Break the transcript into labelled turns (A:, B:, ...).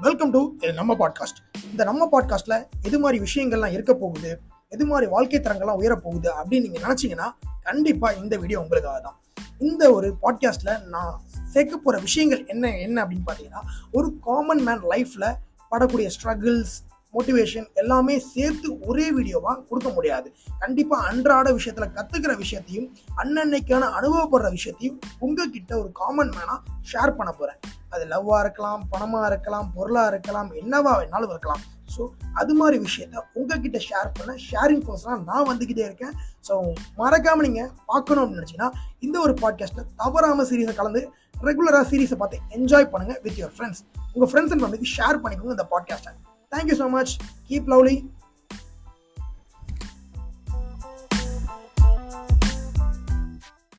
A: Welcome to இது நம்ம podcast இந்த நம்ம பாட்காஸ்ட்ல எது மாதிரி விஷயங்கள்லாம் இருக்க போகுது எது மாதிரி வாழ்க்கை தரங்கள்லாம் உயர போகுது அப்படின்னு நீங்க நினைச்சீங்கன்னா கண்டிப்பா இந்த வீடியோ உங்களுக்காக தான். இந்த ஒரு பாட்காஸ்ட்ல நான் சேர்க்க போற விஷயங்கள் என்ன என்ன அப்படின்னு பார்த்தீங்கன்னா ஒரு காமன் மேன் லைஃப்ல படக்கூடிய ஸ்ட்ரகிள்ஸ் மோட்டிவேஷன் எல்லாமே சேர்த்து ஒரே வீடியோவாக கொடுக்க முடியாது. கண்டிப்பாக அன்றாட விஷயத்தில் கற்றுக்கிற விஷயத்தையும் அன்னன்னைக்கான அனுபவப்படுற விஷயத்தையும் உங்ககிட்ட ஒரு காமன் மேனாக ஷேர் பண்ண போகிறேன் அது லவ்வாக இருக்கலாம் பணமாக இருக்கலாம் பொருளாக இருக்கலாம் என்னவா வேணாலும் இருக்கலாம். ஸோ அது மாதிரி விஷயத்த உங்ககிட்ட ஷேர் பண்ண ஷேரிங் பர்சனாக நான் வந்துக்கிட்டே இருக்கேன். ஸோ மறக்காமல் நீங்கள் பார்க்கணும் அப்படின்னு நினச்சிங்கன்னா இந்த ஒரு பாட்காஸ்ட்டில் தவறாமல் சீரீஸை கலந்து ரெகுலராக சீரீஸை பார்த்து என்ஜாய் பண்ணுங்க வித் யுவர் ஃப்ரெண்ட்ஸ் உங்கள் ஃப்ரெண்ட்ஸ் அண்ட் ஃபேமிலிக்கு ஷேர் பண்ணிக்கோங்க இந்த பாட்காஸ்ட்டை Thank you so much. Keep lovely.